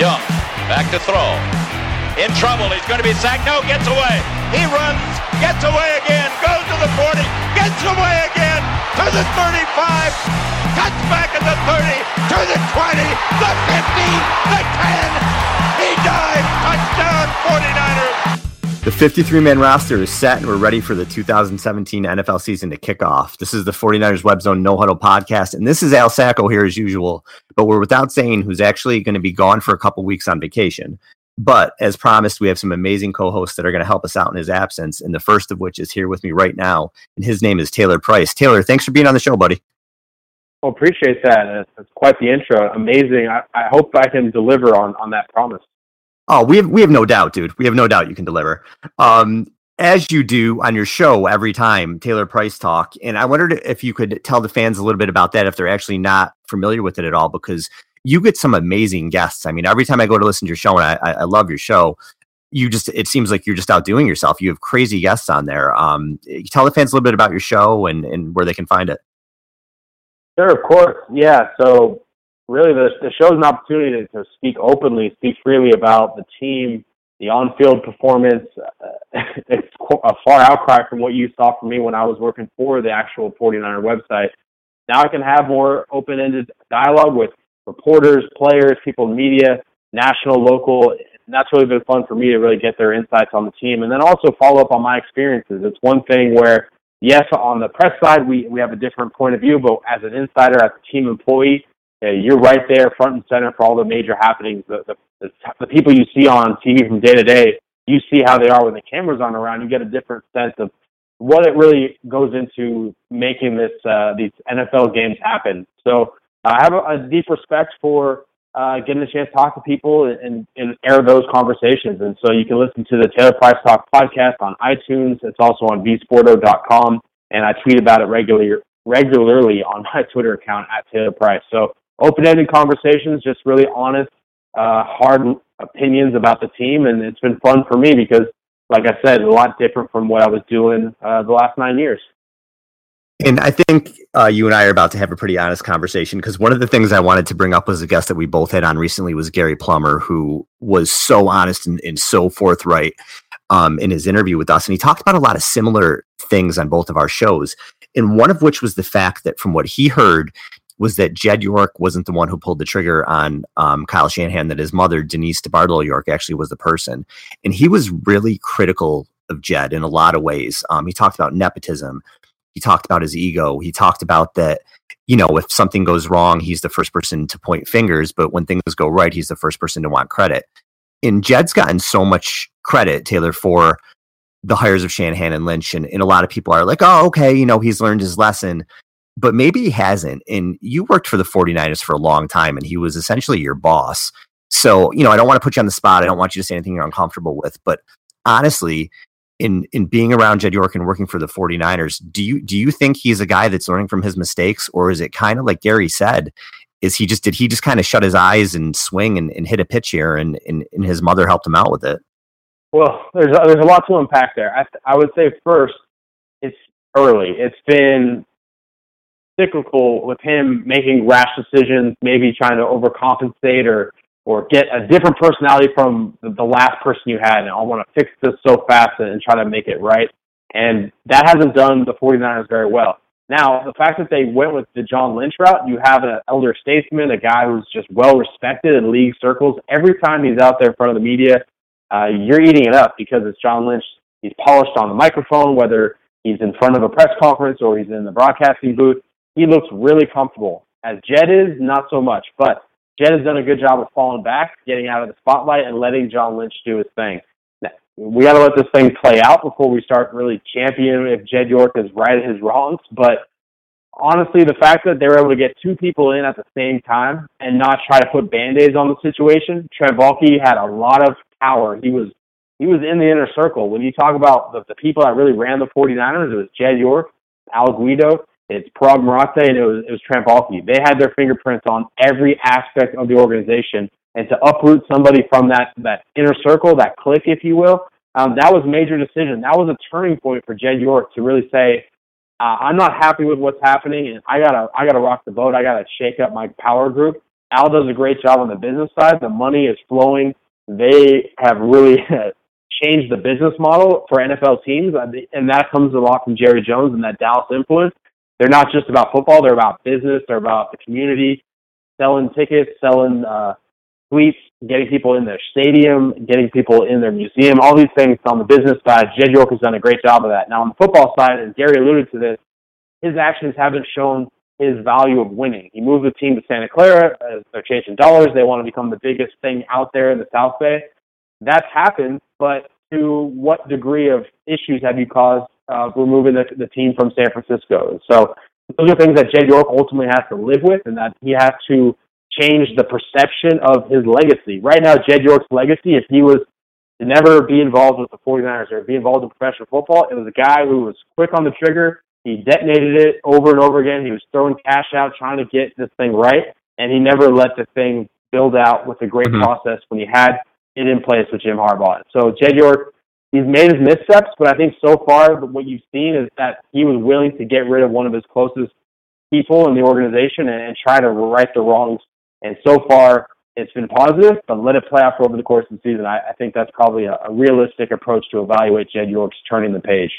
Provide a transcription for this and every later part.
Young, back to throw. In trouble. He's going to be sacked. No, gets away. He runs, gets away again, goes to the 40, gets away again to the 35, cuts back at the 30, to the 20, the 50, the 10. He dives. Touchdown, 49ers. The 53 man roster is set and we're ready for the 2017 NFL season to kick off. This is the 49ers Web Zone No Huddle podcast, and this is Al Sacco here as usual, but we're without saying who's actually going to be gone for a couple weeks on vacation. But as promised, we have some amazing co hosts that are going to help us out in his absence, and the first of which is here with me right now, and his name is Taylor Price. Taylor, thanks for being on the show, buddy. Well, appreciate that. It's quite the intro. Amazing. I, I hope I can deliver on, on that promise. Oh, we have we have no doubt, dude. We have no doubt you can deliver. Um, as you do on your show every time, Taylor Price talk. And I wondered if you could tell the fans a little bit about that if they're actually not familiar with it at all, because you get some amazing guests. I mean, every time I go to listen to your show, and I, I love your show, you just it seems like you're just outdoing yourself. You have crazy guests on there. Um, tell the fans a little bit about your show and and where they can find it. Sure, of course. Yeah. So really the, the is an opportunity to, to speak openly, speak freely about the team, the on-field performance. Uh, it's a far outcry from what you saw from me when I was working for the actual 49er website. Now I can have more open-ended dialogue with reporters, players, people in media, national, local. And that's really been fun for me to really get their insights on the team and then also follow up on my experiences. It's one thing where, yes, on the press side, we, we have a different point of view, but as an insider, as a team employee, you're right there, front and center for all the major happenings. The, the, the, the people you see on TV from day to day, you see how they are when the cameras aren't around. You get a different sense of what it really goes into making this uh, these NFL games happen. So I have a, a deep respect for uh, getting a chance to talk to people and, and air those conversations. And so you can listen to the Taylor Price Talk podcast on iTunes. It's also on vsporto.com, and I tweet about it regularly regularly on my Twitter account at Taylor Price. So open-ended conversations, just really honest, uh, hard opinions about the team, and it's been fun for me because, like I said, a lot different from what I was doing uh, the last nine years. And I think uh, you and I are about to have a pretty honest conversation because one of the things I wanted to bring up was a guest that we both had on recently was Gary Plummer, who was so honest and, and so forthright um, in his interview with us. And he talked about a lot of similar things on both of our shows. And one of which was the fact that from what he heard, was that Jed York wasn't the one who pulled the trigger on um, Kyle Shanahan, that his mother, Denise DeBartolo York, actually was the person. And he was really critical of Jed in a lot of ways. Um, he talked about nepotism. He talked about his ego. He talked about that, you know, if something goes wrong, he's the first person to point fingers. But when things go right, he's the first person to want credit. And Jed's gotten so much credit, Taylor, for the hires of Shanahan and Lynch. And, and a lot of people are like, oh, okay, you know, he's learned his lesson but maybe he hasn't. And you worked for the 49ers for a long time and he was essentially your boss. So, you know, I don't want to put you on the spot. I don't want you to say anything you're uncomfortable with, but honestly, in in being around Jed York and working for the 49ers, do you do you think he's a guy that's learning from his mistakes or is it kind of like Gary said, is he just did he just kind of shut his eyes and swing and, and hit a pitch here and, and, and his mother helped him out with it? Well, there's there's a lot to unpack there. I I would say first, it's early. It's been cyclical with him making rash decisions, maybe trying to overcompensate or or get a different personality from the, last person you had. And I want to fix this so fast and, and try to make it right. And that hasn't done the 49ers very well. Now, the fact that they went with the John Lynch route, you have an elder statesman, a guy who's just well respected in league circles. Every time he's out there in front of the media, uh, you're eating it up because it's John Lynch. He's polished on the microphone, whether he's in front of a press conference or he's in the broadcasting booth he looks really comfortable. As Jed is, not so much. But Jed has done a good job of falling back, getting out of the spotlight, and letting John Lynch do his thing. Now, we got to let this thing play out before we start really championing if Jed York is right his wrongs. But honestly, the fact that they were able to get two people in at the same time and not try to put band-aids on the situation, Baalke had a lot of power. He was he was in the inner circle. When you talk about the, the people that really ran the 49ers, it was Jed York, Al Guido, it's Paraag Marathe, and it was, it was Trent They had their fingerprints on every aspect of the organization. And to uproot somebody from that, that inner circle, that clique, if you will, um, that was a major decision. That was a turning point for Jed York to really say, uh, I'm not happy with what's happening, and I gotta I gotta rock the boat. I gotta shake up my power group. Al does a great job on the business side. The money is flowing. They have really changed the business model for NFL teams, and that comes a lot from Jerry Jones and that Dallas influence. They're not just about football; they're about business. They're about the community, selling tickets, selling uh, suites, getting people in their stadium, getting people in their museum. All these things on the business side. Jed York has done a great job of that. Now on the football side, and Gary alluded to this, his actions haven't shown his value of winning. He moved the team to Santa Clara. Uh, they're chasing dollars. They want to become the biggest thing out there in the South Bay. That's happened, but to what degree of issues have you caused uh, removing the, the team from San Francisco? So those are things that Jed York ultimately has to live with, and that he has to change the perception of his legacy. Right now, Jed York's legacy, if he was to never be involved with the 49ers or be involved in professional football, it was a guy who was quick on the trigger, he detonated it over and over again. He was throwing cash out, trying to get this thing right, and he never let the thing build out with a great mm-hmm. process when he had it in place with Jim Harbaugh. So Jed York, he's made his missteps, but I think so far what you've seen is that he was willing to get rid of one of his closest people in the organization and, and try to right the wrongs. And so far, it's been positive, but let it play out for over the course of the season. I, I think that's probably a, a realistic approach to evaluate Jed York's turning the page.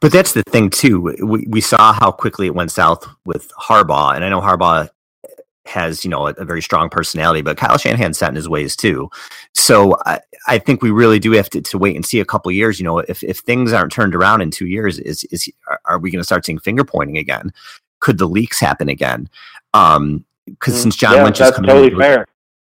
But that's the thing too. We we saw how quickly it went south with Harbaugh, and I know Harbaugh has you know a, a very strong personality, but Kyle Shanahan set in his ways too. So I, I think we really do have to, to wait and see a couple years. You know, if if things aren't turned around in two years, is is are we going to start seeing finger pointing again? Could the leaks happen again? Um, because mm, since John yeah, Lynch is come totally in, fair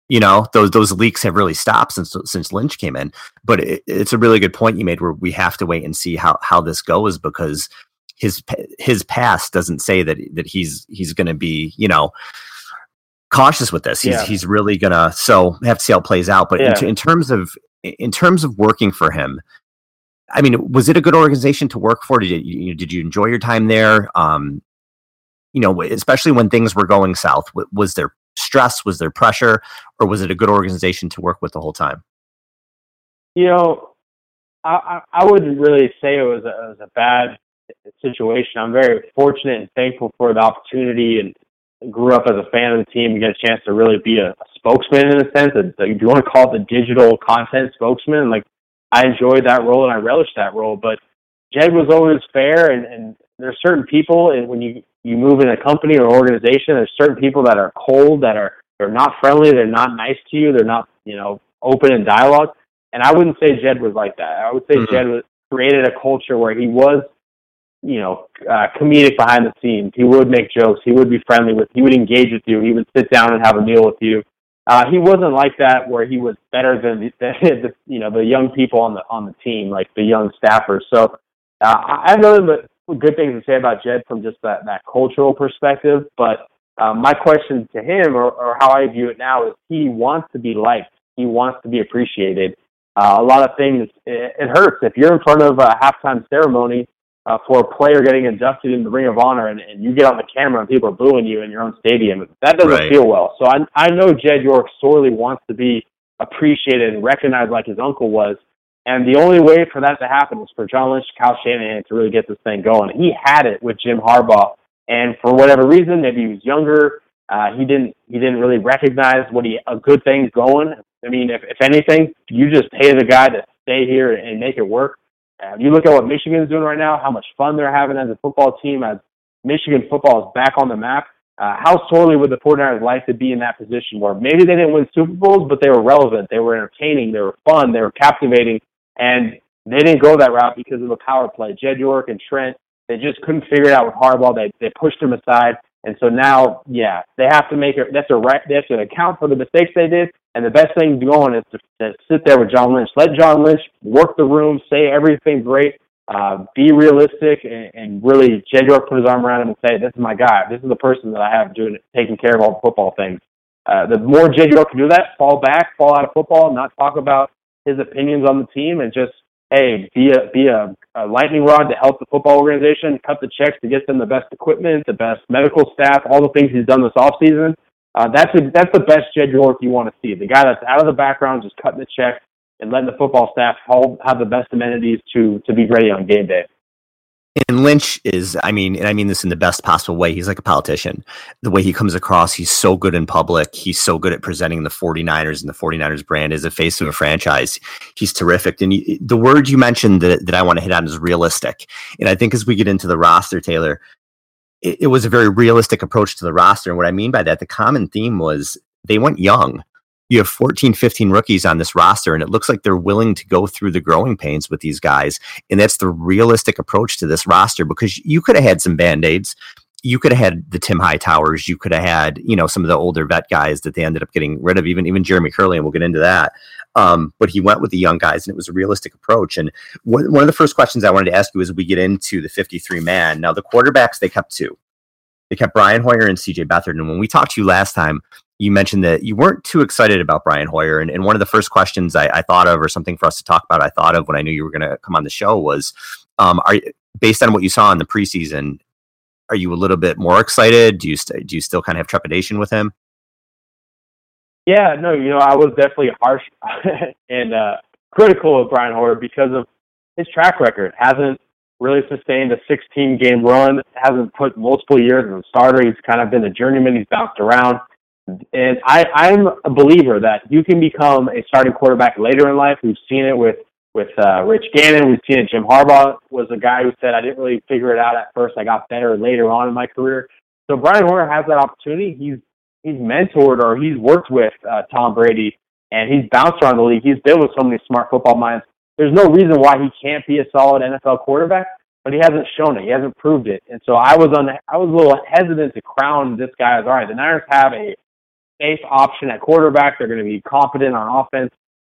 you know those those leaks have really stopped since since Lynch came in. But it, it's a really good point you made where we have to wait and see how how this goes because his his past doesn't say that that he's he's going to be you know cautious with this. He's yeah. he's really gonna so have to see how it plays out. But yeah. in, in terms of in terms of working for him, I mean, was it a good organization to work for? Did you did you enjoy your time there? Um, you know, especially when things were going south, was there stress? Was there pressure, or was it a good organization to work with the whole time? You know, I, I wouldn't really say it was a, it was a bad situation. I'm very fortunate and thankful for the opportunity and grew up as a fan of the team and get a chance to really be a, a spokesman in a sense. A, if you want to call it the digital content spokesman, like I enjoyed that role and I relished that role. But Jed was always fair, and, and there's certain people, and when you you move in a company or organization, there's certain people that are cold, that are they're not friendly, they're not nice to you, they're not you know open in dialogue. And I wouldn't say Jed was like that. I would say mm-hmm. Jed was, created a culture where he was, you know, uh, comedic behind the scenes. He would make jokes. He would be friendly with. He would engage with you. He would sit down and have a meal with you. Uh, he wasn't like that where he was better than the, the, you know the young people on the on the team, like the young staffers. So uh, I have nothing but good things to say about Jed from just that, that cultural perspective. But um, my question to him, or, or how I view it now, is he wants to be liked. He wants to be appreciated. Uh, a lot of things, it, it, hurts if you're in front of a halftime ceremony uh, for a player getting inducted in the Ring of Honor and, and you get on the camera and people are booing you in your own stadium. That doesn't right. feel well. So I, I know Jed York sorely wants to be appreciated and recognized like his uncle was. And the only way for that to happen was for John Lynch, Kyle Shanahan to really get this thing going. He had it with Jim Harbaugh, and for whatever reason, maybe he was younger. Uh, he didn't he didn't really recognize what he a good thing's going. I mean, if if anything, you just pay the guy to stay here and make it work. Uh, you look at what Michigan's doing right now, how much fun they're having as a football team, as Michigan football is back on the map. Uh, how sorely would the 49ers like to be in that position where maybe they didn't win Super Bowls, but they were relevant, they were entertaining, they were fun, they were captivating, and they didn't go that route because of the power play. Jed York and Trent, they just couldn't figure it out with Harbaugh. They they pushed him aside. And so now, yeah, they have to make it. That's a right. They have to account for the mistakes they did. And the best thing going is to, to sit there with John Lynch. Let John Lynch work the room, say everything great, uh, be realistic, and, and really, Jed York put his arm around him and say, "This is my guy. This is the person that I have doing taking care of all the football things." Uh, the more Jed York can do that, fall back, fall out of football, not talk about his opinions on the team, and just hey, be a be a, a lightning rod to help the football organization, cut the checks to get them the best equipment, the best medical staff, all the things he's done this off season. Uh, that's a, that's the best Jed York you want to see. The guy that's out of the background, just cutting the checks and letting the football staff hold, have the best amenities to to be ready on game day. And Lynch is, I mean, and I mean this in the best possible way. He's like a politician. The way he comes across, he's so good in public. He's so good at presenting the 49ers and the 49ers brand as a face of a franchise. He's terrific. And he, the word you mentioned that, that I want to hit on is realistic. And I think as we get into the roster, Taylor, it, it was a very realistic approach to the roster. And what I mean by that, the common theme was they went young you have 14, 15 rookies on this roster, and it looks like they're willing to go through the growing pains with these guys. And that's the realistic approach to this roster because you could have had some band aids. You could have had the Tim Hightowers. You could have had, you know, some of the older vet guys that they ended up getting rid of, even even Jeremy Kerley, and we'll get into that. Um, but he went with the young guys, and it was a realistic approach. And one, of the first questions I wanted to ask you is, we get into the 53 man. Now, the quarterbacks they kept two. They kept Brian Hoyer and CJ Beathard. And when we talked to you last time, you mentioned that you weren't too excited about Brian Hoyer. And, and one of the first questions I, I, thought of, or something for us to talk about, I thought of when I knew you were going to come on the show was, um, are based on what you saw in the preseason, are you a little bit more excited? Do you st- do you still kind of have trepidation with him? Yeah, no, you know, I was definitely harsh and uh, critical of Brian Hoyer because of his track record. Hasn't really sustained a 16 game run. Hasn't put multiple years as a starter. He's kind of been a journeyman. He's bounced around. And I, I'm a believer that you can become a starting quarterback later in life. We've seen it with with uh, Rich Gannon. We've seen it. Jim Harbaugh was a guy who said, "I didn't really figure it out at first. I got better later on in my career." So Brian Hoyer has that opportunity. He's he's mentored or he's worked with uh, Tom Brady, and he's bounced around the league. He's been with so many smart football minds. There's no reason why he can't be a solid NFL quarterback, but he hasn't shown it. He hasn't proved it. And so I was on. I was a little hesitant to crown this guy as all right. The Niners have a safe option at quarterback. They're going to be confident on offense.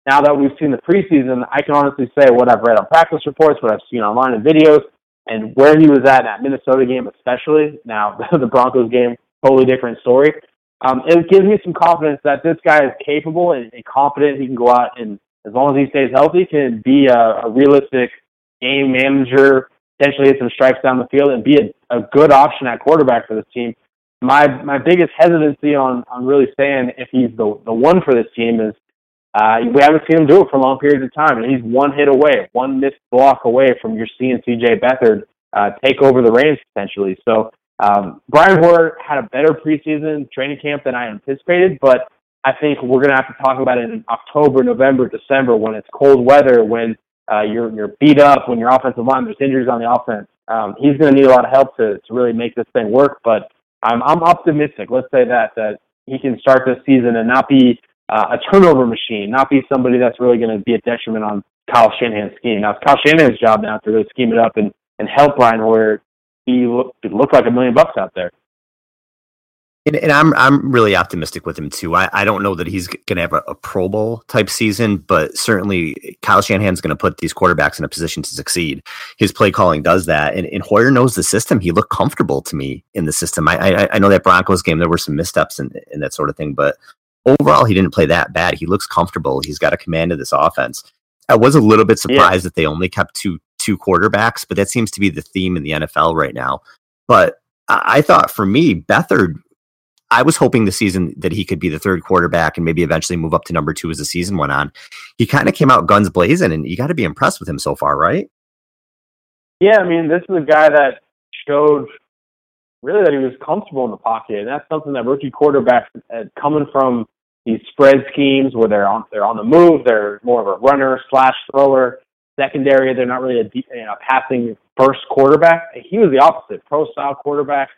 Now that we've seen the preseason, I can honestly say what I've read on practice reports, what I've seen online in videos, and where he was at in that Minnesota game, especially. Now the Broncos game, totally different story. Um, it gives me some confidence that this guy is capable and, and confident. He can go out and, as long as he stays healthy, can be a, a realistic game manager, potentially hit some strikes down the field, and be a, a good option at quarterback for this team my my biggest hesitancy on on really saying if he's the the one for this team is uh, we haven't seen him do it for long periods of time, and he's one hit away, one missed block away from your seeing C.J. Beathard uh, take over the reins potentially. So um, Brian Hoyer had a better preseason training camp than I anticipated, but I think we're going to have to talk about it in October, November, December when it's cold weather, when uh, you're you're beat up, when your offensive line there's injuries on the offense. Um, he's going to need a lot of help to to really make this thing work, but I'm I'm optimistic. Let's say that that he can start this season and not be uh, a turnover machine, not be somebody that's really going to be a detriment on Kyle Shanahan's scheme. Now it's Kyle Shanahan's job now to really scheme it up and and help Brian Hoyer. He look, look like a million bucks out there. And, and, I'm I'm really optimistic with him too. I, I don't know that he's going to have a, a, Pro Bowl type season, but certainly Kyle Shanahan's going to put these quarterbacks in a position to succeed. His play calling does that, and, and Hoyer knows the system. He looked comfortable to me in the system. I I, I know that Broncos game there were some missteps and, and that sort of thing, but overall he didn't play that bad. He looks comfortable. He's got a command of this offense. I was a little bit surprised yeah. that they only kept two two quarterbacks, but that seems to be the theme in the NFL right now. But I, I thought for me, Beathard I was hoping the season that he could be the third quarterback and maybe eventually move up to number two as the season went on. He kind of came out guns blazing, and you got to be impressed with him so far, right? Yeah, I mean, this is a guy that showed really that he was comfortable in the pocket, and that's something that rookie quarterbacks uh, coming from these spread schemes where they're on they're on the move, they're more of a runner slash thrower. Secondary, they're not really a deep, you know, passing first quarterback. He was the opposite, pro style quarterback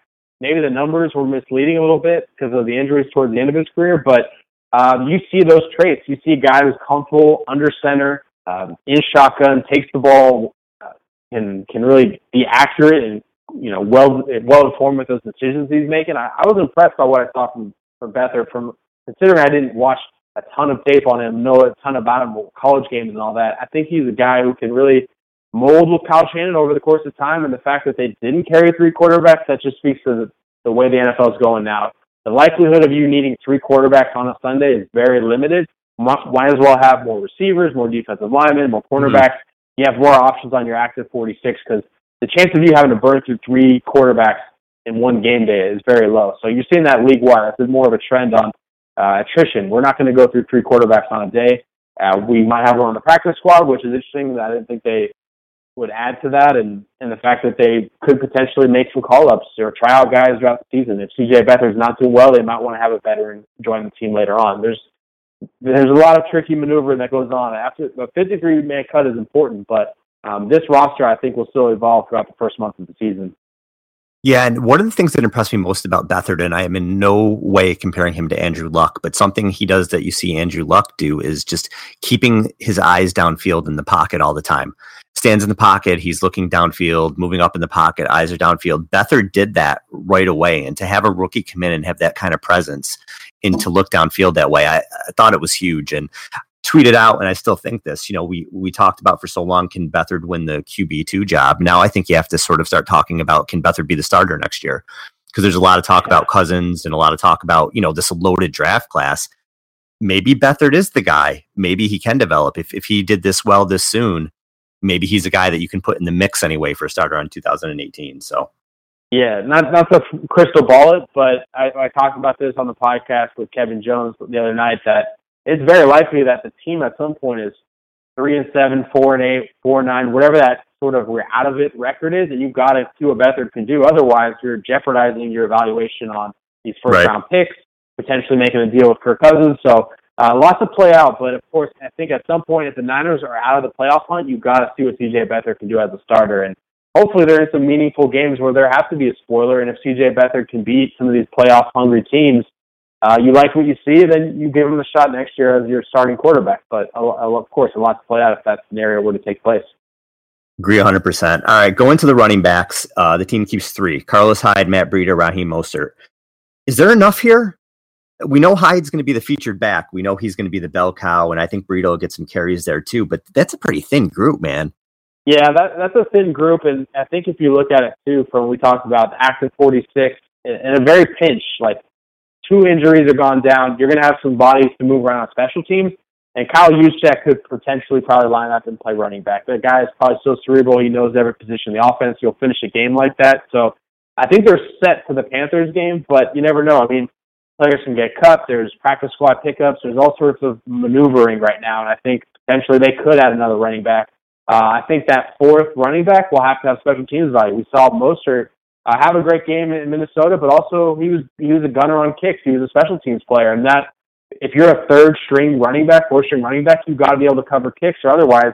maybe the numbers were misleading a little bit because of the injuries towards the end of his career, but um, you see those traits. You see a guy who's comfortable under center, um, in shotgun, takes the ball, uh, can can really be accurate and you know well well informed with those decisions he's making. I, I was impressed by what I saw from from Beathard. From considering I didn't watch a ton of tape on him, know a ton about him, college games and all that. I think he's a guy who can really mold with Kyle Shanahan over the course of time, and the fact that they didn't carry three quarterbacks, that just speaks to the, the way the NFL is going now. The likelihood of you needing three quarterbacks on a Sunday is very limited. Might, as well have more receivers, more defensive linemen, more mm-hmm. cornerbacks. Mm-hmm. You have more options on your active 46 because the chance of you having to burn through three quarterbacks in one game day is very low. So you're seeing that league wide. That's more of a trend on uh, attrition. We're not going to go through three quarterbacks on a day. Uh, we might have one on the practice squad, which is interesting. I didn't think they would add to that, and and the fact that they could potentially make some call ups or try out guys throughout the season. If CJ Beathard's not doing well, they might want to have a veteran join the team later on. There's there's a lot of tricky maneuvering that goes on. After the 53 man cut is important, but um, this roster I think will still evolve throughout the first month of the season. Yeah, and one of the things that impressed me most about Beathard, and I am in no way comparing him to Andrew Luck, but something he does that you see Andrew Luck do is just keeping his eyes downfield in the pocket all the time. Stands in the pocket, he's looking downfield, moving up in the pocket, eyes are downfield. Beathard did that right away, and to have a rookie come in and have that kind of presence and to look downfield that way, I, I thought it was huge. And tweeted out, and I still think this. You know, we we talked about for so long, can Beathard win the QB two job? Now I think you have to sort of start talking about can Beathard be the starter next year? Because there's a lot of talk about Cousins and a lot of talk about you know this loaded draft class. Maybe Beathard is the guy. Maybe he can develop if if he did this well this soon. Maybe he's a guy that you can put in the mix anyway for a starter on 2018. So. Yeah, not not to crystal ball it, but I, I talked about this on the podcast with Kevin Jones the other night that it's very likely that the team at some point is three and seven, four and eight, four and nine, whatever that sort of we're out of it record is, and you've got to see what Beathard can do. Otherwise, you're jeopardizing your evaluation on these first right. round picks, potentially making a deal with Kirk Cousins. So uh, lots to play out, but of course, I think at some point, if the Niners are out of the playoff hunt, you've got to see what CJ Beathard can do as a starter. And hopefully, there are some meaningful games where there has to be a spoiler. And if CJ Beathard can beat some of these playoff hungry teams, uh, you like what you see, then you give him a shot next year as your starting quarterback. But uh, of course, a lot to play out if that scenario were to take place. Agree 100%. All right, going to the running backs. Uh, the team keeps three Carlos Hyde, Matt Breida, Raheem Mostert. Is there enough here? We know Hyde's going to be the featured back. We know he's going to be the bell cow, and I think Burrito will get some carries there too. But that's a pretty thin group, man. Yeah, that, that's a thin group, and I think if you look at it too, from we talked about the active 46 in a very pinch, like two injuries are gone down. You're going to have some bodies to move around on special teams. And Kyle Juszczyk could potentially probably line up and play running back. That guy is probably so cerebral. He knows every position in the offense. He'll finish a game like that. So I think they're set for the Panthers game, but you never know. I mean, players can get cut. There's practice squad pickups. There's all sorts of maneuvering right now. And I think potentially they could add another running back. Uh, I think that fourth running back will have to have special teams value. We saw Mostert uh, have a great game in Minnesota, but also he was he was a gunner on kicks. He was a special teams player, and that if you're a third string running back, fourth string running back, you've got to be able to cover kicks, or otherwise,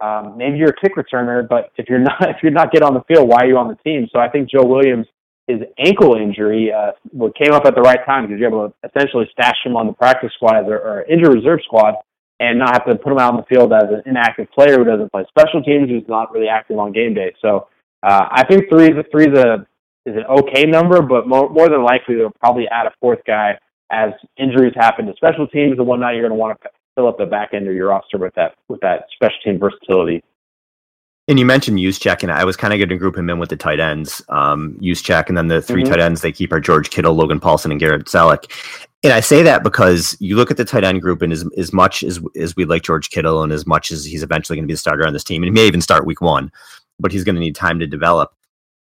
um, maybe you're a kick returner. But if you're not if you're not getting on the field, why are you on the team? So I think Joe Williams. His ankle injury uh, came up at the right time because you're able to essentially stash him on the practice squad or, or injury reserve squad and not have to put him out on the field as an inactive player who doesn't play special teams, who's not really active on game day. So uh, I think three is a, three is a is an okay number, but more, more than likely they'll probably add a fourth guy as injuries happen to special teams and whatnot. You're going to want to fill up the back end of your roster with that with that special team versatility. And you mentioned Juszczyk, and I was kind of going to group him in with the tight ends. Um, Juszczyk, and then the 3 mm-hmm. tight ends they keep are George Kittle, Logan Paulson, and Garrett Celek. And I say that because you look at the tight end group, and as, as much as, as we like George Kittle, and as much as he's eventually going to be the starter on this team, and he may even start week one, but he's going to need time to develop.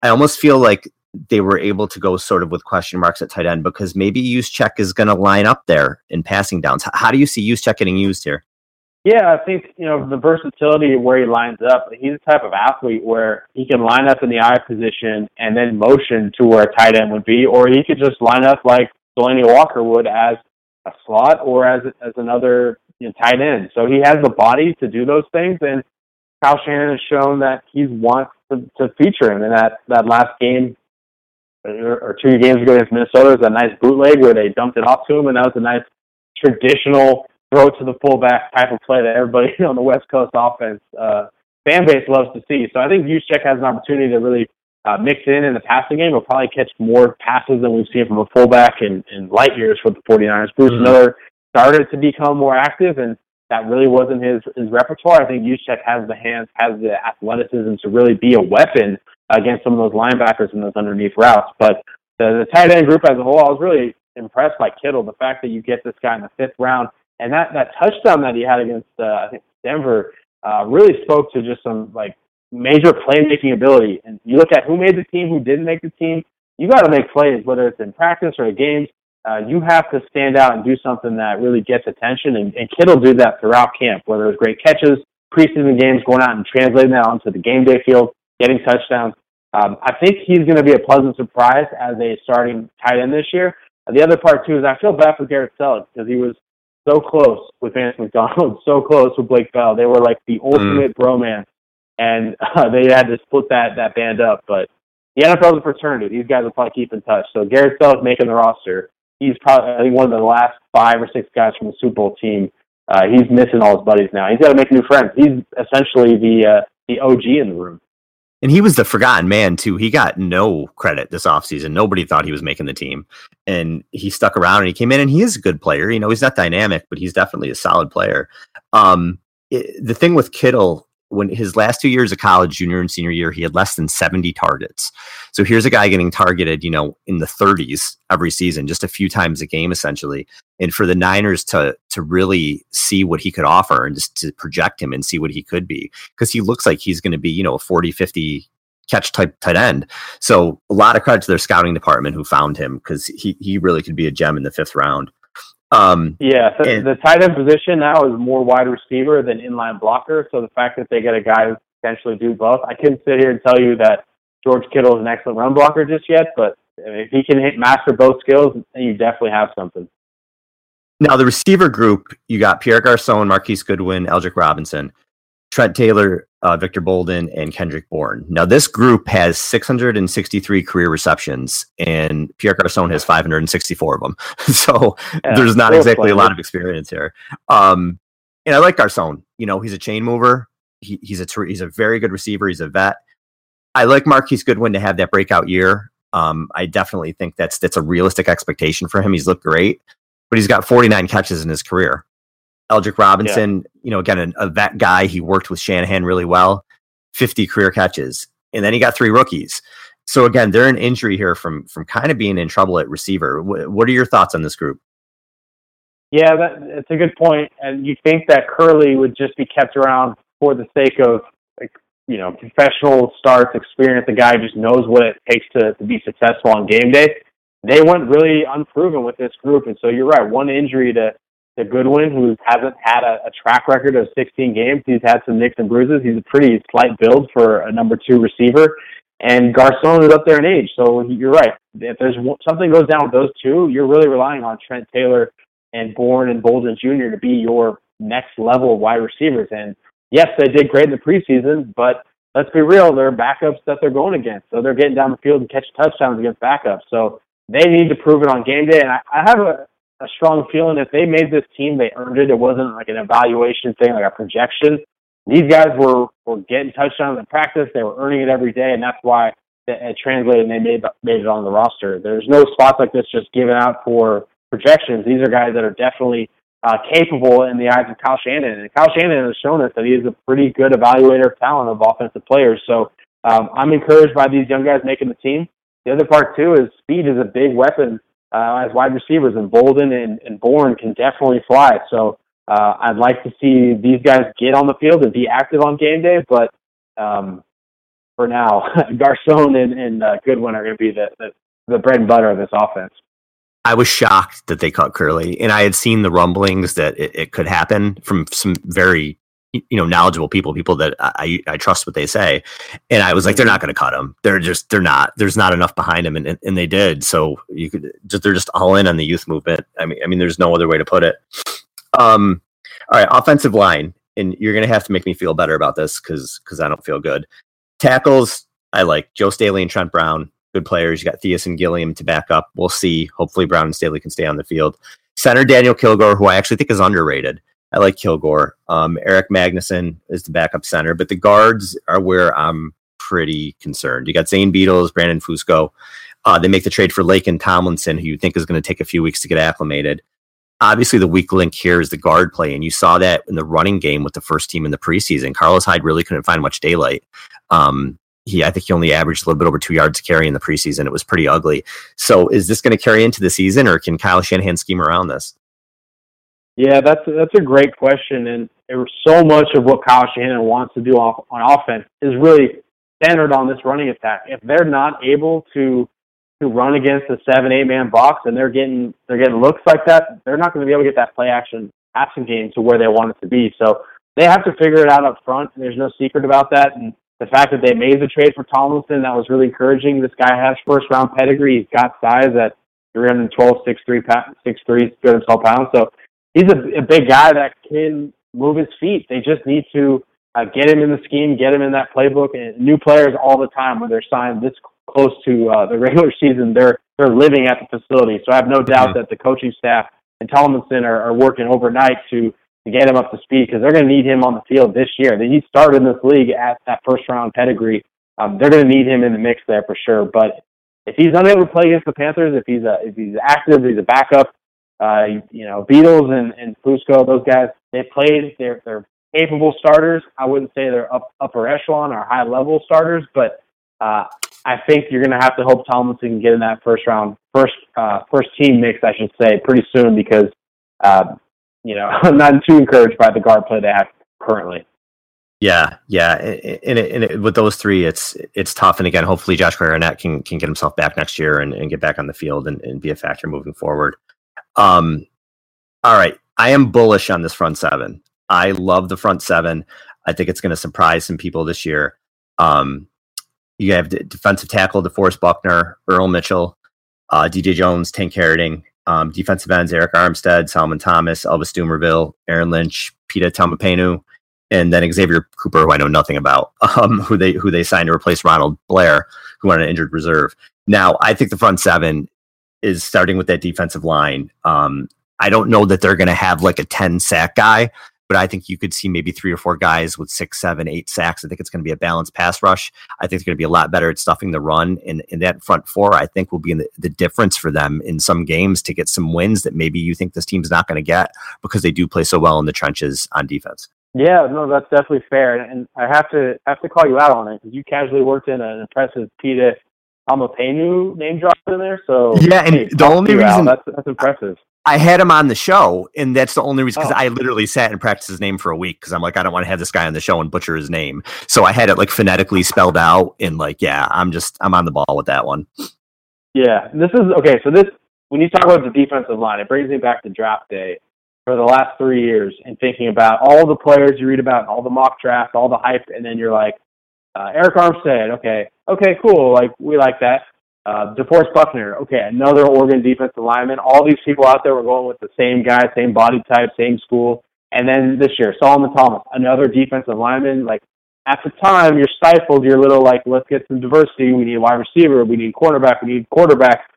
I almost feel like they were able to go sort of with question marks at tight end because maybe Juszczyk is going to line up there in passing downs. How do you see Juszczyk getting used here? Yeah, I think you know the versatility of where he lines up. He's the type of athlete where he can line up in the eye position and then motion to where a tight end would be, or he could just line up like Delanie Walker would as a slot or as as another you know, tight end. So he has the body to do those things, and Kyle Shanahan has shown that he wants to, to feature him in that that last game or two games ago against Minnesota was a nice bootleg where they dumped it off to him, and that was a nice traditional throw to the fullback type of play that everybody on the West Coast offense uh, fan base loves to see. So I think Juszczyk has an opportunity to really uh, mix in in the passing game. He'll probably catch more passes than we've seen from a fullback in, in light years for the 49ers. Bruce mm-hmm. Miller started to become more active, and that really wasn't his, his repertoire. I think Juszczyk has the hands, has the athleticism to really be a weapon against some of those linebackers in those underneath routes. But the, the tight end group as a whole, I was really impressed by Kittle. The fact that you get this guy in the fifth round and that that touchdown that he had against uh, I think Denver uh, really spoke to just some like major playmaking ability. And you look at who made the team, who didn't make the team. You got to make plays, whether it's in practice or in games. Uh, you have to stand out and do something that really gets attention. And, and Kittle did that throughout camp, whether it was great catches, preseason games, going out and translating that onto the game day field, getting touchdowns. Um, I think he's going to be a pleasant surprise as a starting tight end this year. The other part too is I feel bad for Garrett Celek because he was so close with Vance McDonald, so close with Blake Bell. They were like the mm. ultimate mm. bromance, and uh, they had to split that that band up. But the NFL is a fraternity. These guys will probably keep in touch. So Garrett Celek making the roster. He's probably I think one of the last five or six guys from the Super Bowl team. Uh, he's missing all his buddies now. He's got to make new friends. He's essentially the uh, the OG in the room. And he was the forgotten man too. He got no credit this offseason. Nobody thought he was making the team. And he stuck around and he came in and he is a good player. You know, he's not dynamic, but he's definitely a solid player. Um, it, the thing with Kittle when his last two years of college, junior and senior year, he had less than 70 targets. So here's a guy getting targeted, you know, in the 30s every season, just a few times a game, essentially. And for the Niners to to really see what he could offer and just to project him and see what he could be, because he looks like he's going to be, you know, a 40, 50 catch type tight end. So a lot of credit to their scouting department who found him because he he really could be a gem in the fifth round. Um, yeah, the, and, the tight end position now is more wide receiver than inline blocker. So the fact that they get a guy who potentially do both, I couldn't sit here and tell you that George Kittle is an excellent run blocker just yet, but if he can hit, master both skills, then you definitely have something. Now the receiver group, you got Pierre Garcon, Marquise Goodwin, Aldrick Robinson. Trent Taylor, uh, Victor Bolden, and Kendrick Bourne. Now, this group has 663 career receptions, and Pierre Garcon has 564 of them. so yeah, there's not exactly a lot of experience here. Um, and I like Garcon. You know, he's a chain mover. He, he's a he's a very good receiver. He's a vet. I like Marquise Goodwin to have that breakout year. Um, I definitely think that's that's a realistic expectation for him. He's looked great, but he's got 49 catches in his career. Aldrick Robinson, yeah. you know, again, a, a vet guy. He worked with Shanahan really well, 50 career catches. And then he got three rookies. So again, they're an injury here from from kind of being in trouble at receiver. W- what are your thoughts on this group? Yeah, that, that's a good point. And you think that Kerley would just be kept around for the sake of, like, you know, professional starts, experience. The guy just knows what it takes to, to be successful on game day. They went really unproven with this group, and so you're right. One injury to to Goodwin, who hasn't had a, a track record of 16 games. He's had some nicks and bruises. He's a pretty slight build for a number two receiver. And Garcon is up there in age. So you're right. If there's something goes down with those two, you're really relying on Trent Taylor and Bourne and Bolden Jr. to be your next level wide receivers. And yes, they did great in the preseason, but let's be real, they're backups that they're going against. So they're getting down the field and catch touchdowns against backups. So they need to prove it on game day. And I, I have a, a strong feeling if they made this team, they earned it. It wasn't like an evaluation thing, like a projection. These guys were were getting touchdowns in practice. They were earning it every day, and that's why it translated and they made made it on the roster. There's no spots like this just given out for projections. These are guys that are definitely uh, capable in the eyes of Kyle Shanahan. And Kyle Shanahan has shown us that he is a pretty good evaluator of talent of offensive players. So um, I'm encouraged by these young guys making the team. The other part too is speed is a big weapon uh, as wide receivers, and Bolden and, and Bourne can definitely fly. So uh, I'd like to see these guys get on the field and be active on game day, but um, for now, Garcon and, and uh, Goodwin are going to be the, the, the bread and butter of this offense. I was shocked that they caught Kerley, and I had seen the rumblings that it, it could happen from some very you know knowledgeable people people that i i trust what they say. And i was like they're not going to cut him they're just they're not there's not enough behind him and, and, and they did. So you could just they're just all in on the youth movement. I mean i mean there's no other way to put it. Um all right offensive line. And you're going to have to make me feel better about this because because i don't feel good. Tackles i like. Joe staley and trent brown good players. You got theus and gilliam to back up. We'll see. Hopefully brown and staley can stay on the field. Center daniel kilgore who i actually think is underrated I like Kilgore. Um, Erik Magnuson is the backup center, but the guards are where I'm pretty concerned. You got Zane Beadles, Brandon Fusco. Uh, they make the trade for Laken Tomlinson, who you think is going to take a few weeks to get acclimated. Obviously, the weak link here is the guard play, and you saw that in the running game with the first team in the preseason. Carlos Hyde really couldn't find much daylight. Um, he, I think he only averaged a little bit over two yards to carry in the preseason. It was pretty ugly. So, is this going to carry into the season, or can Kyle Shanahan scheme around this? Yeah, that's that's a great question, and so much of what Kyle Shanahan wants to do off, on offense is really centered on this running attack. If they're not able to to run against a seven eight man box and they're getting they're getting looks like that, they're not going to be able to get that play action passing game to where they want it to be. So they have to figure it out up front. And there's no secret about that. And the fact that they made the trade for Tomlinson, that was really encouraging. This guy has first round pedigree. He's got size at 312, 6'3", 6'3", 212 pounds. So he's a, a big guy that can move his feet. They just need to uh, get him in the scheme, get him in that playbook. And new players all the time when they're signed this close to uh, the regular season, they're they're living at the facility. So I have no doubt mm-hmm. that the coaching staff and Tomlinson are, are working overnight to to get him up to speed because they're going to need him on the field this year. He started in this league at that first round pedigree. Um, they're going to need him in the mix there for sure. But if he's unable to play against the Panthers, if he's a, if he's active, he's a backup. Uh, you know, Beadles and and Fusco, those guys, they played. They're they're capable starters. I wouldn't say they're up upper echelon or high level starters, but uh, I think you're going to have to hope Tomlinson can get in that first round, first uh, first team mix, I should say, pretty soon because uh, you know I'm not too encouraged by the guard play they have currently. Yeah, yeah, and, it, and it, with those three, it's it's tough. And again, hopefully Josh Garnett can can get himself back next year and, and get back on the field and, and be a factor moving forward. Um, all right, I am bullish on this front seven. I love the front seven. I think it's going to surprise some people this year. Um, you have defensive tackle DeForest Buckner, Earl Mitchell, uh, DJ Jones, Tank Herring, um, defensive ends Arik Armstead, Solomon Thomas, Elvis Dumervil, Aaron Lynch, Pita Taumoepenu, and then Xavier Cooper, who I know nothing about, um, who they who they signed to replace Ronald Blair, who went on an injured reserve. Now, I think the front seven is starting with that defensive line. Um, I don't know that they're going to have like a 10 sack guy, but I think you could see maybe three or four guys with six, seven, eight sacks. I think it's going to be a balanced pass rush. I think it's going to be a lot better at stuffing the run. And, in that front four, I think will be the, the difference for them in some games to get some wins that maybe you think this team's not going to get because they do play so well in the trenches on defense. Yeah, no, that's definitely fair, and I have to have to call you out on it because you casually worked in an impressive Pita Taumoepenu name drop in there. So yeah, and hey, the only reason that's that's impressive. I had him on the show, and that's the only reason because oh. I literally sat and practiced his name for a week because I'm like, I don't want to have this guy on the show and butcher his name. So I had it like phonetically spelled out, and like, yeah, I'm just I'm on the ball with that one. Yeah, this is okay. So this when you talk about the defensive line, it brings me back to draft day for the last three years and thinking about all the players you read about, all the mock draft, all the hype, and then you're like, uh, Arik Armstead, okay, okay, cool, like we like that. Uh, DeForest Buckner, okay, another Oregon defensive lineman. All these people out there were going with the same guy, same body type, same school. And then this year, Solomon Thomas, another defensive lineman. Like at the time, you're stifled. You're little like, let's get some diversity. We need a wide receiver. We need cornerback. We need quarterback.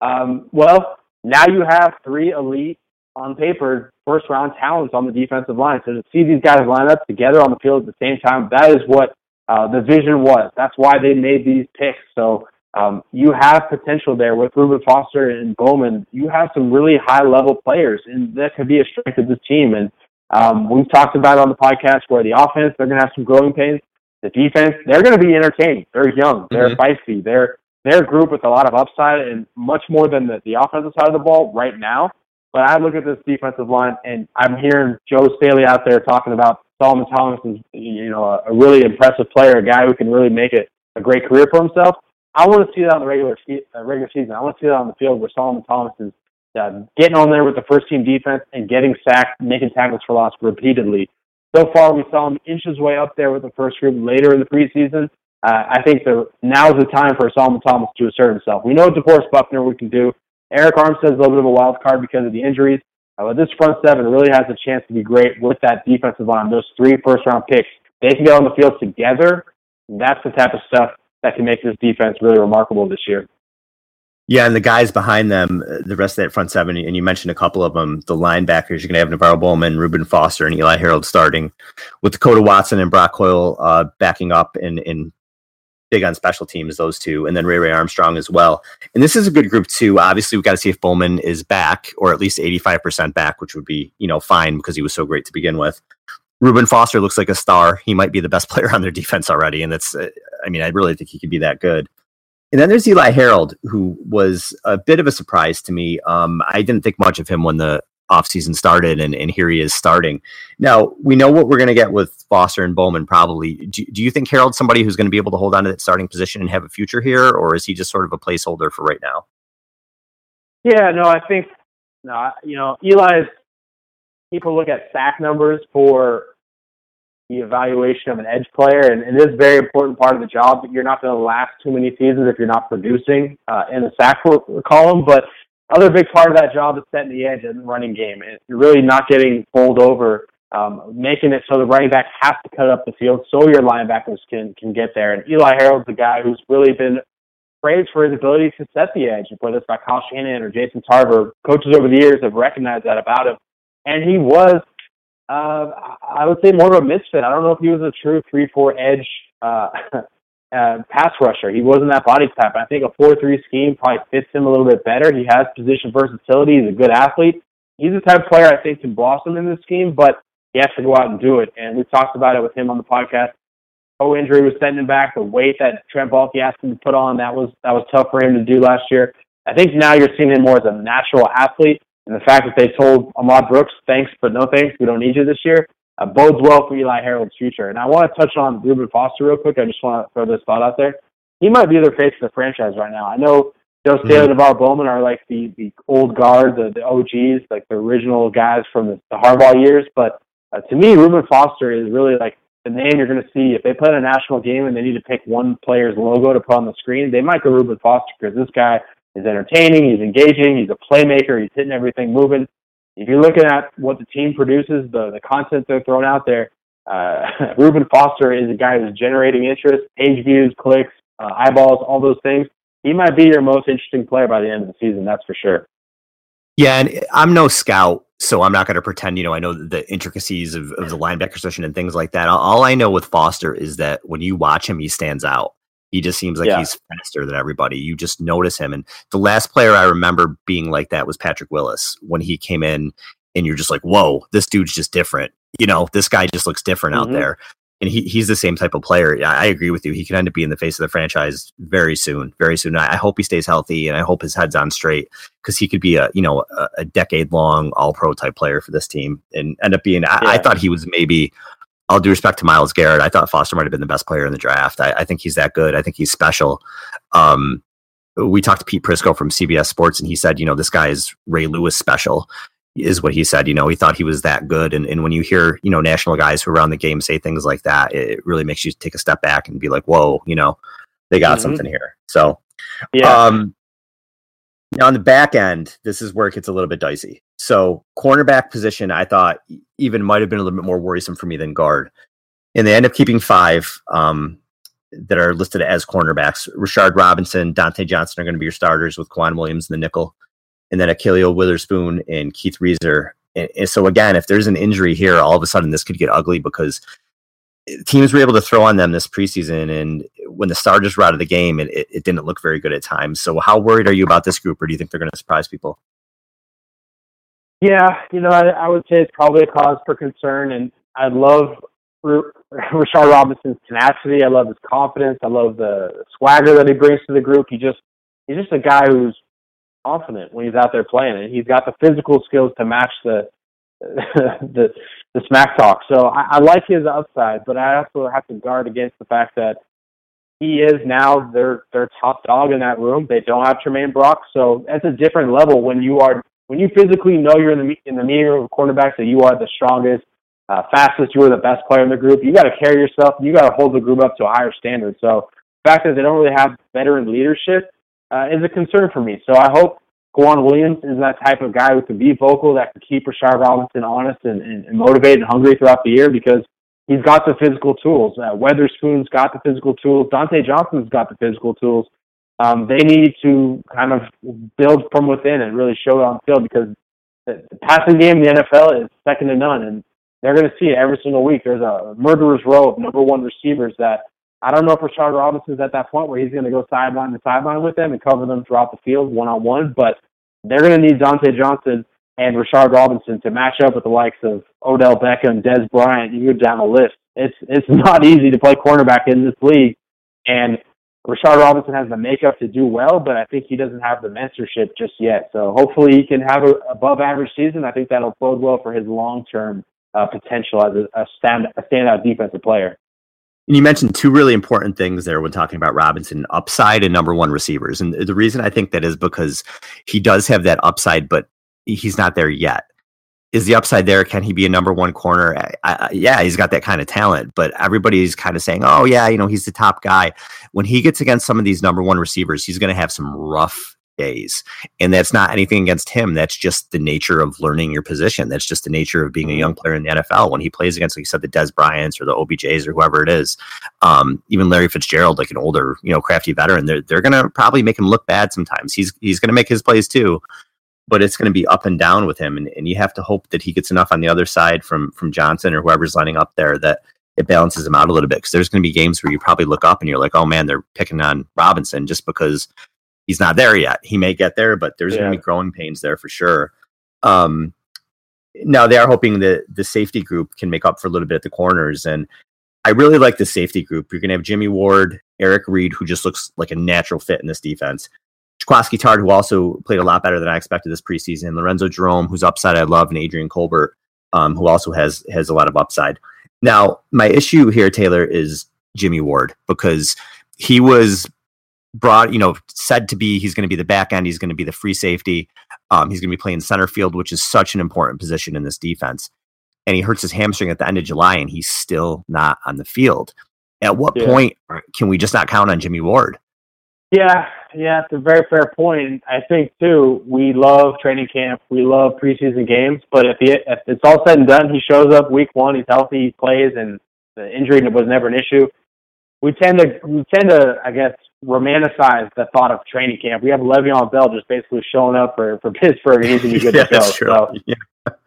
Um, well, now you have three elite on paper first round talents on the defensive line. So to see these guys line up together on the field at the same time, that is what uh, the vision was. That's why they made these picks. So um, you have potential there with Reuben Foster and Bowman. You have some really high level players, and that could be a strength of this team. And um, we've talked about it on the podcast where the offense they're going to have some growing pains. The defense they're going to be entertaining. They're young. They're mm-hmm. feisty. They're they're a group with a lot of upside and much more than the, the offensive side of the ball right now. But I look at this defensive line, and I'm hearing Joe Staley out there talking about Solomon Thomas is, you know, a, really impressive player, a guy who can really make it a great career for himself. I want to see that on the regular uh, regular season. I want to see that on the field where Solomon Thomas is uh, getting on there with the first team defense and getting sacked, making tackles for loss repeatedly. So far, we saw him inch his way up there with the first group later in the preseason. Uh, I think now is the time for Solomon Thomas to assert himself. We know DeForest Buckner we can do. Arik Armstead is a little bit of a wild card because of the injuries. Uh, but this front seven really has a chance to be great with that defensive line. Those three first round picks, they can get on the field together. That's the type of stuff that can make this defense really remarkable this year. Yeah, and the guys behind them, uh, the rest of that front seven, and you mentioned a couple of them, the linebackers, you're going to have NaVorro Bowman, Reuben Foster, and Eli Harold starting with Dekoda Watson and Brock Coyle uh, backing up and, and big on special teams, those two, and then Ray Ray Armstrong as well. And this is a good group too. Obviously, we've got to see if Bowman is back or at least 85% back, which would be, you know, fine because he was so great to begin with. Reuben Foster looks like a star. He might be the best player on their defense already. And that's, uh, I mean, I really think he could be that good. And then there's Eli Harold, who was a bit of a surprise to me. Um, I didn't think much of him when the offseason started, and, and here he is starting. Now, we know what we're going to get with Foster and Bowman probably. Do, do you think Harold's somebody who's going to be able to hold on to that starting position and have a future here, or is he just sort of a placeholder for right now? Yeah, no, I think, no, you know, Eli's, people look at sack numbers for the evaluation of an edge player, and, and it is a very important part of the job. But you're not going to last too many seasons if you're not producing uh, in the sack column. But other big part of that job is setting the edge and the running game. And you're really not getting bowled over, um, making it so the running back has to cut up the field so your linebackers can can get there. And Eli Harold's the guy who's really been praised for his ability to set the edge, whether it's by Kyle Shanahan or Jason Tarver. Coaches over the years have recognized that about him. And he was uh, I would say more of a misfit. I don't know if he was a true three-four edge uh, uh, pass rusher. He wasn't that body type. I think a four-three scheme probably fits him a little bit better. He has position versatility. He's a good athlete. He's the type of player I think can blossom in this scheme, but he has to go out and do it. And we talked about it with him on the podcast. Toe injury was sending back. The weight that Trent Baalke asked him to put on that was that was tough for him to do last year. I think now you're seeing him more as a natural athlete and the fact that they told Ahmad Brooks, thanks, but no thanks, we don't need you this year, uh, bodes well for Eli Harold's future. And I want to touch on Reuben Foster real quick. I just want to throw this thought out there. He might be the face of the franchise right now. I know Joe Staley mm-hmm. and NaVorro Bowman are like the, the old guard, the, the OGs, like the original guys from the, the Harbaugh years. But uh, to me, Reuben Foster is really like the name you're going to see. If they play in a national game and they need to pick one player's logo to put on the screen, they might go Reuben Foster because this guy He's entertaining. He's engaging. He's a playmaker. He's hitting everything moving. If you're looking at what the team produces, the the content they're throwing out there, uh, Reuben Foster is a guy who's generating interest, page views, clicks, uh, eyeballs, all those things. He might be your most interesting player by the end of the season. That's for sure. Yeah, and I'm no scout, so I'm not going to pretend, you know, I know the intricacies of, of the linebacker position and things like that. All I know with Foster is that when you watch him, he stands out. He just seems like yeah. he's faster than everybody. You just notice him. And the last player I remember being like that was Patrick Willis when he came in, and you're just like, whoa, this dude's just different. You know, this guy just looks different mm-hmm. out there. And he, he's the same type of player. I, I agree with you. He could end up being the face of the franchise very soon, very soon. I, I hope he stays healthy and I hope his head's on straight because he could be a you know a, a decade long all pro type player for this team and end up being. I, yeah. I thought he was maybe all due respect to Myles Garrett, I thought Foster might have been the best player in the draft. I, I think he's that good. I think he's special. Um, we talked to Pete Prisco from CBS Sports, and he said, you know, this guy is Ray Lewis special, is what he said. You know, he thought he was that good. And, and when you hear, you know, national guys who are around the game say things like that, it really makes you take a step back and be like, whoa, you know, they got mm-hmm. something here. So, yeah. Um, now on the back end, this is where it gets a little bit dicey. So cornerback position, I thought even might have been a little bit more worrisome for me than guard. And they end up keeping five um, that are listed as cornerbacks. Rashard Robinson, Dontae Johnson are going to be your starters with K'Waun Williams in the nickel. And then Ahkello Witherspoon and Keith Reaser. And, and so again, if there's an injury here, all of a sudden this could get ugly because teams were able to throw on them this preseason, and when the starters were out of the game, it, it, it, didn't look very good at times. So, how worried are you about this group, or do you think they're going to surprise people? Yeah, you know, I, I would say it's probably a cause for concern, and I love R- Rashard Robinson's tenacity. I love his confidence. I love the swagger that he brings to the group. He just he's just a guy who's confident when he's out there playing, and he's got the physical skills to match the the the smack talk. So I, I like his upside, but I also have to guard against the fact that he is now their their top dog in that room. They don't have Tramaine Brock, so that's a different level when you are when you physically know you're in the in the meeting of quarterbacks that you are the strongest, uh, fastest, you are the best player in the group. You got to carry yourself. You got to hold the group up to a higher standard. So the fact that they don't really have veteran leadership uh, is a concern for me. So I hope K'Waun Williams is that type of guy who can be vocal, that can keep Rashard Robinson honest and, and, and motivated and hungry throughout the year because he's got the physical tools. Uh, Witherspoon's got the physical tools. Dontae Johnson's got the physical tools um, they need to kind of build from within and really show it on field because the, passing game in the NFL is second to none, and they're going to see it every single week. There's a murderer's row of number one receivers that I don't know if Rashard Robinson's at that point where he's going to go sideline to sideline with them and cover them throughout the field one on one, but they're going to need Dontae Johnson and Rashard Robinson to match up with the likes of Odell Beckham, Dez Bryant. You go down the list. It's it's not easy to play cornerback in this league, and Rashard Robinson has the makeup to do well, but I think he doesn't have the mentorship just yet. So hopefully he can have a above average season. I think that'll bode well for his long term uh, potential as a, a stand a standout defensive player. And you mentioned two really important things there when talking about Robinson upside and number one receivers. And the reason I think that is because he does have that upside, but he's not there yet. Is the upside there? Can he be a number one corner? I, I, yeah, he's got that kind of talent, but everybody's kind of saying, oh, yeah, you know, he's the top guy. When he gets against some of these number one receivers, he's going to have some rough days. And that's not anything against him. That's just the nature of learning your position. That's just the nature of being a young player in the NFL. When he plays against, like you said, the Dez Bryants or the OBJs or whoever it is, um, even Larry Fitzgerald, like an older, you know, crafty veteran, they're, they're going to probably make him look bad sometimes. He's, he's going to make his plays too but it's going to be up and down with him. And, and you have to hope that he gets enough on the other side from from Johnson or whoever's lining up there that it balances him out a little bit. Because there's going to be games where you probably look up and you're like, oh man, they're picking on Robinson just because he's not there yet. He may get there, but there's yeah. going to be growing pains there for sure. Um, now they are hoping that the safety group can make up for a little bit at the corners. And I really like the safety group. You're going to have Jimmy Ward, Eric Reid, who just looks like a natural fit in this defense. Jaquiski Tartt, who also played a lot better than I expected this preseason. Lorenzo Jerome, whose upside I love, and Adrian Colbert, um, who also has has a lot of upside. Now, my issue here, Taylor, is Jimmy Ward because he was brought, you know, said to be he's going to be the back end, he's going to be the free safety, um, he's going to be playing center field, which is such an important position in this defense. And he hurts his hamstring at the end of July, and he's still not on the field. At what yeah. point can we just not count on Jimmy Ward? Yeah, yeah, it's a very fair point. I think too, we love training camp, we love preseason games, but if, he, if it's all said and done, he shows up week one, he's healthy, he plays, and the injury was never an issue. We tend to we tend to, I guess, romanticize the thought of training camp. We have Le'Veon Bell just basically showing up for for Pittsburgh, and he's gonna be good yeah, to go. So, yeah.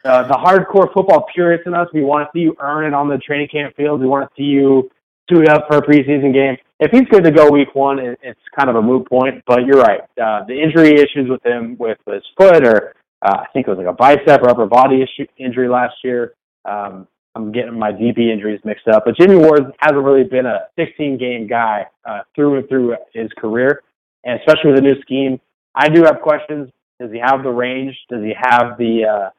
uh, the hardcore football purists in us, we want to see you earn it on the training camp field. We want to see you suit up for a preseason game if he's good to go week one, it's kind of a moot point. But you're right. Uh, the injury issues with him with his foot, or uh, I think it was like a bicep or upper body issue, injury last year. Um, I'm getting my DB injuries mixed up. But Jimmy Ward hasn't really been a 16 game guy uh, through and through his career, and especially with the new scheme. I do have questions. Does he have the range? Does he have the uh,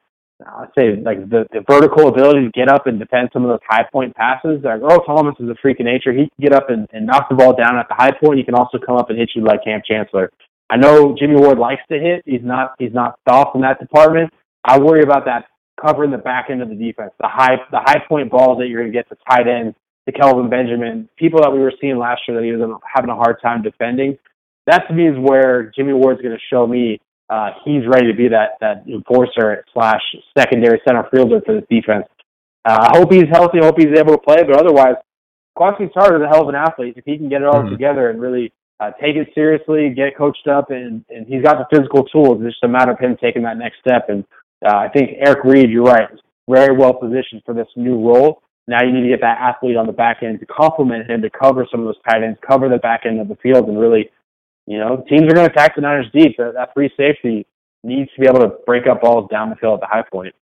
I'd say like the, the vertical ability to get up and defend some of those high point passes. Like Earl Thomas is a freak of nature. He can get up and, and knock the ball down at the high point. He can also come up and hit you like Kam Chancellor. I know Jimmy Ward likes to hit. He's not he's not soft in that department. I worry about that covering the back end of the defense, the high the high point balls that you're going to get to tight end, to Kelvin Benjamin, people that we were seeing last year that he was having a hard time defending. That to me is where Jimmy Ward's going to show me uh, he's ready to be that that enforcer slash secondary center fielder for this defense. Uh, I hope he's healthy. I hope he's able to play. But otherwise, Jaquiski Tartt is a hell of an athlete. If he can get it all mm-hmm. together and really uh, take it seriously, get coached up, and and he's got the physical tools. It's just a matter of him taking that next step. And uh, I think Eric Reid, you're right, is very well positioned for this new role. Now you need to get that athlete on the back end to complement him to cover some of those tight ends, cover the back end of the field, and really you know, teams are going to attack the Niners deep. That, that free safety needs to be able to break up balls down the field at the high point.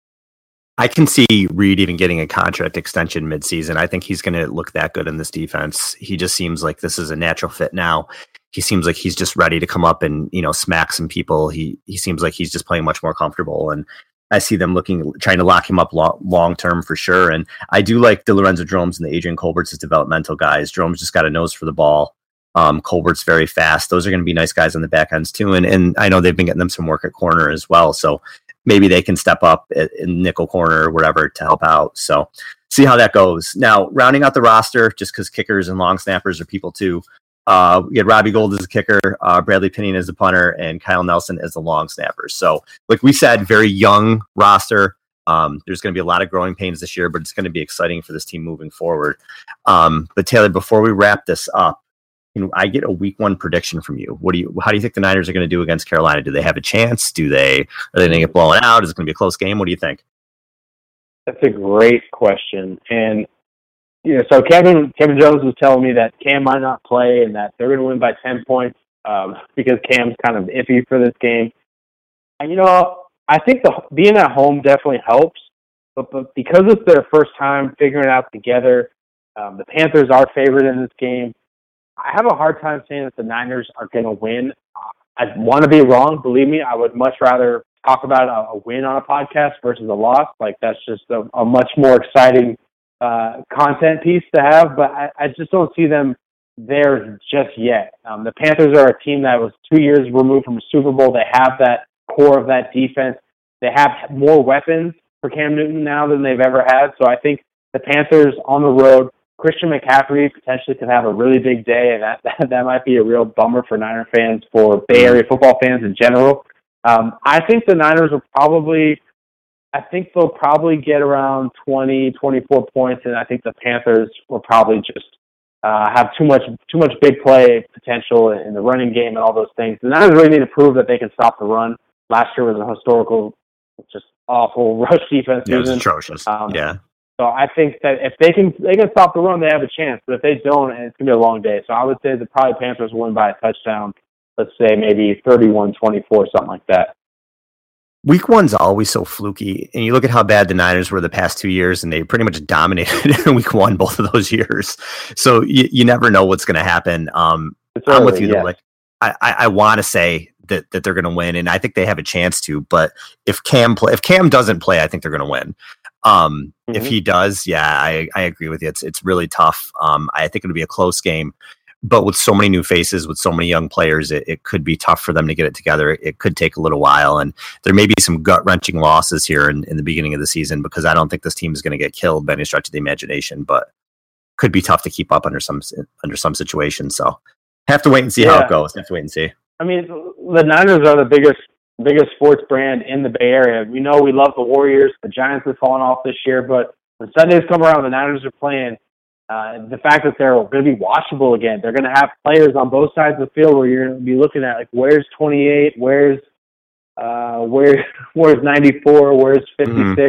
I can see Reid even getting a contract extension midseason. I think he's going to look that good in this defense. He just seems like this is a natural fit now. He seems like he's just ready to come up and you know smack some people. He he seems like he's just playing much more comfortable, and I see them looking trying to lock him up long, long term for sure. And I do like the Lorenzo Jerome's and the Adrian Colbert's as developmental guys. Jerome's just got a nose for the ball. Um, Colbert's very fast. Those are going to be nice guys on the back ends too. And and I know they've been getting them some work at corner as well. So maybe they can step up in nickel corner or whatever to help out. So see how that goes. Now rounding out the roster, just because kickers and long snappers are people too. Uh, we had Robbie Gould as a kicker, uh, Bradley Pinion as a punter, and Kyle Nelson as the long snapper. So, like we said, very young roster. Um, there's going to be a lot of growing pains this year, but it's going to be exciting for this team moving forward. Um, but Taylor, before we wrap this up, I get a week one prediction from you. What do you? How do you think the Niners are going to do against Carolina? Do they have a chance? Do they? Are they going to get blown out? Is it going to be a close game? What do you think? That's a great question, and you know, so Kevin Kevin Jones was telling me that Cam might not play and that they're going to win by ten points um, because Cam's kind of iffy for this game. And you know, I think the being at home definitely helps, but but because it's their first time figuring it out together, um, the Panthers are favored in this game. I have a hard time saying that the Niners are going to win. I want to be wrong. Believe me, I would much rather talk about a, a win on a podcast versus a loss. Like that's just a, a much more exciting uh, content piece to have. But I, I just don't see them there just yet. Um, the Panthers are a team that was two years removed from a Super Bowl. They have that core of that defense. They have more weapons. for Cam Newton now than they've ever had. So I think the Panthers on the road, Christian McCaffrey potentially could have a really big day, and that that, that might be a real bummer for Niner fans, for Bay Area football fans in general. Um, I think the Niners will probably, I think they'll probably get around 20, 24 points, and I think the Panthers will probably just uh, have too much too much big play potential in the running game and all those things. The Niners really need to prove that they can stop the run. Last year was a historical, just awful rush defense. Yeah, it was atrocious. Um, yeah. So I think that if they can they can stop the run, they have a chance. But if they don't, it's gonna be a long day. So I would say the probably Panthers win by a touchdown. Let's say maybe 31-24, something like that. Week one's always so fluky, and you look at how bad the Niners were the past two years, and they pretty much dominated in week one both of those years. So you, you never know what's going to happen. Um, early, I'm with you. Yeah. Like I, I, I want to say that that they're going to win, and I think they have a chance to. But if Cam play, if Cam doesn't play, I think they're going to win. Um, mm-hmm. If he does, yeah, I, I agree with you. It's it's really tough. Um, I think it'll be a close game but with so many new faces, with so many young players, it, it could be tough for them to get it together. It could take a little while, and there may be some gut wrenching losses here in, in the beginning of the season because I don't think this team is going to get killed by any stretch of the imagination. But could be tough to keep up under some under some situations. So have to wait and see yeah. how it goes. Have to wait and see. I mean, the Niners are the biggest biggest sports brand in the Bay Area. We know we love the Warriors. The Giants have fallen off this year, but when Sundays come around, the Niners are playing uh, the fact that they're going to be watchable again, they're going to have players on both sides of the field where you're going to be looking at like where's 28, where's uh, where's where's 94, where's 56. Mm-hmm.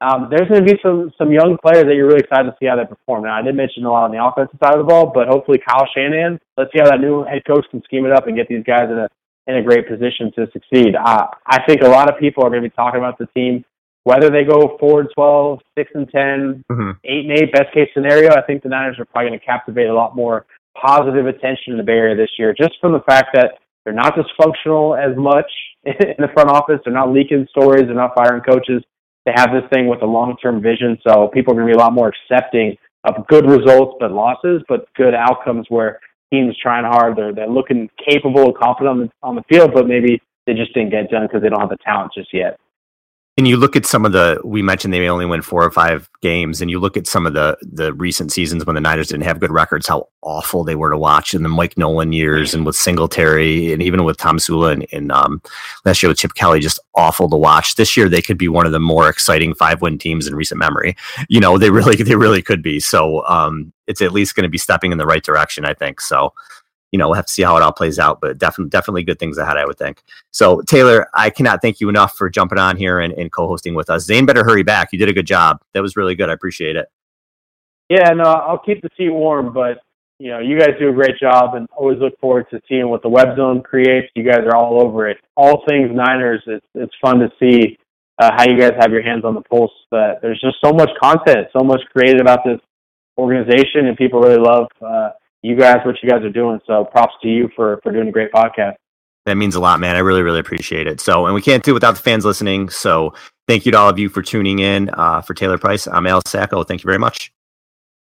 Um, there's going to be some some young players that you're really excited to see how they perform. Now, I did mention a lot on the offensive side of the ball, but hopefully Kyle Shanahan, let's see how that new head coach can scheme it up and get these guys in a in a great position to succeed. Uh, I think a lot of people are going to be talking about the team whether they go four and 12, 6 and 10, mm-hmm. 8 and 8, best case scenario, I think the Niners are probably going to captivate a lot more positive attention in the Bay Area this year, just from the fact that they're not dysfunctional as much in the front office. They're not leaking stories. They're not firing coaches. They have this thing with a long term vision. So people are going to be a lot more accepting of good results, but losses, but good outcomes where teams trying hard. They're, they're looking capable and confident on the, on the field, but maybe they just didn't get done because they don't have the talent just yet and you look at some of the we mentioned they may only win four or five games and you look at some of the the recent seasons when the niners didn't have good records how awful they were to watch in the mike nolan years and with singletary and even with Tomsula and, and um, last year with chip kelly just awful to watch. This year they could be one of the more exciting five win teams in recent memory. You know they really they really could be. So um, it's at least going to be stepping in the right direction i think. So you know, we'll have to see how it all plays out, but definitely, definitely good things ahead, I would think. So, Taylor, I cannot thank you enough for jumping on here and, and co-hosting with us. Zane better hurry back. You did a good job. That was really good. I appreciate it. Yeah, no, I'll keep the seat warm, but you know, you guys do a great job and always look forward to seeing what the web zone creates. You guys are all over it. All things Niners, it's, it's fun to see uh, how you guys have your hands on the pulse. That there's just so much content, so much created about this organization, and people really love uh, you guys what you guys are doing. So props to you for for doing a great podcast. That means a lot, man. I really, really appreciate it. So, and we can't do it without the fans listening. So, thank you to all of you for tuning in. Uh, for Taylor Price, I'm Al Sacco. Thank you very much.